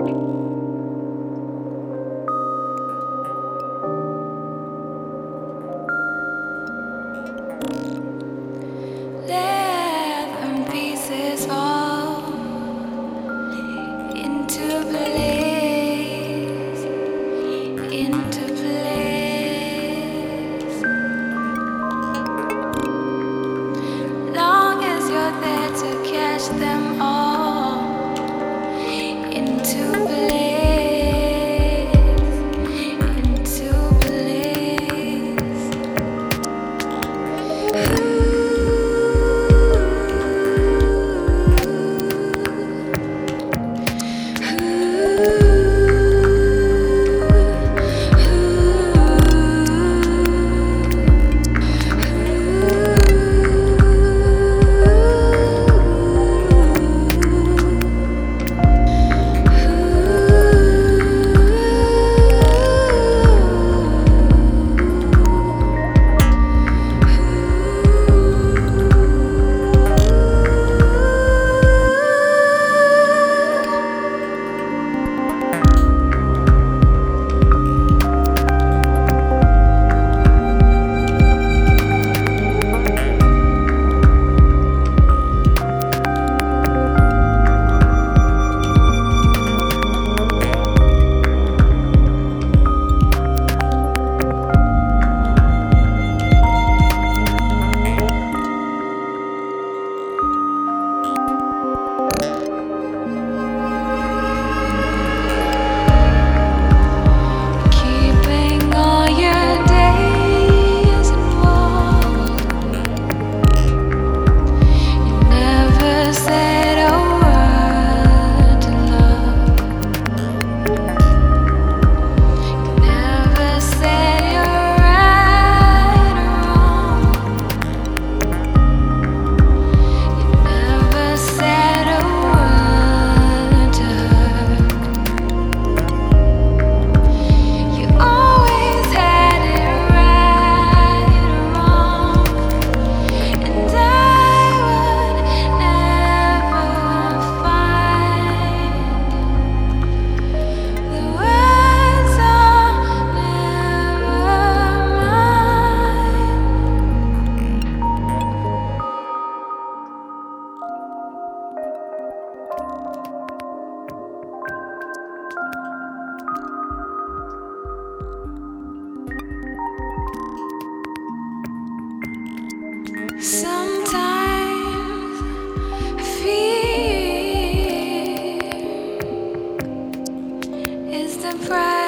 Leather pieces fall into place. Pride.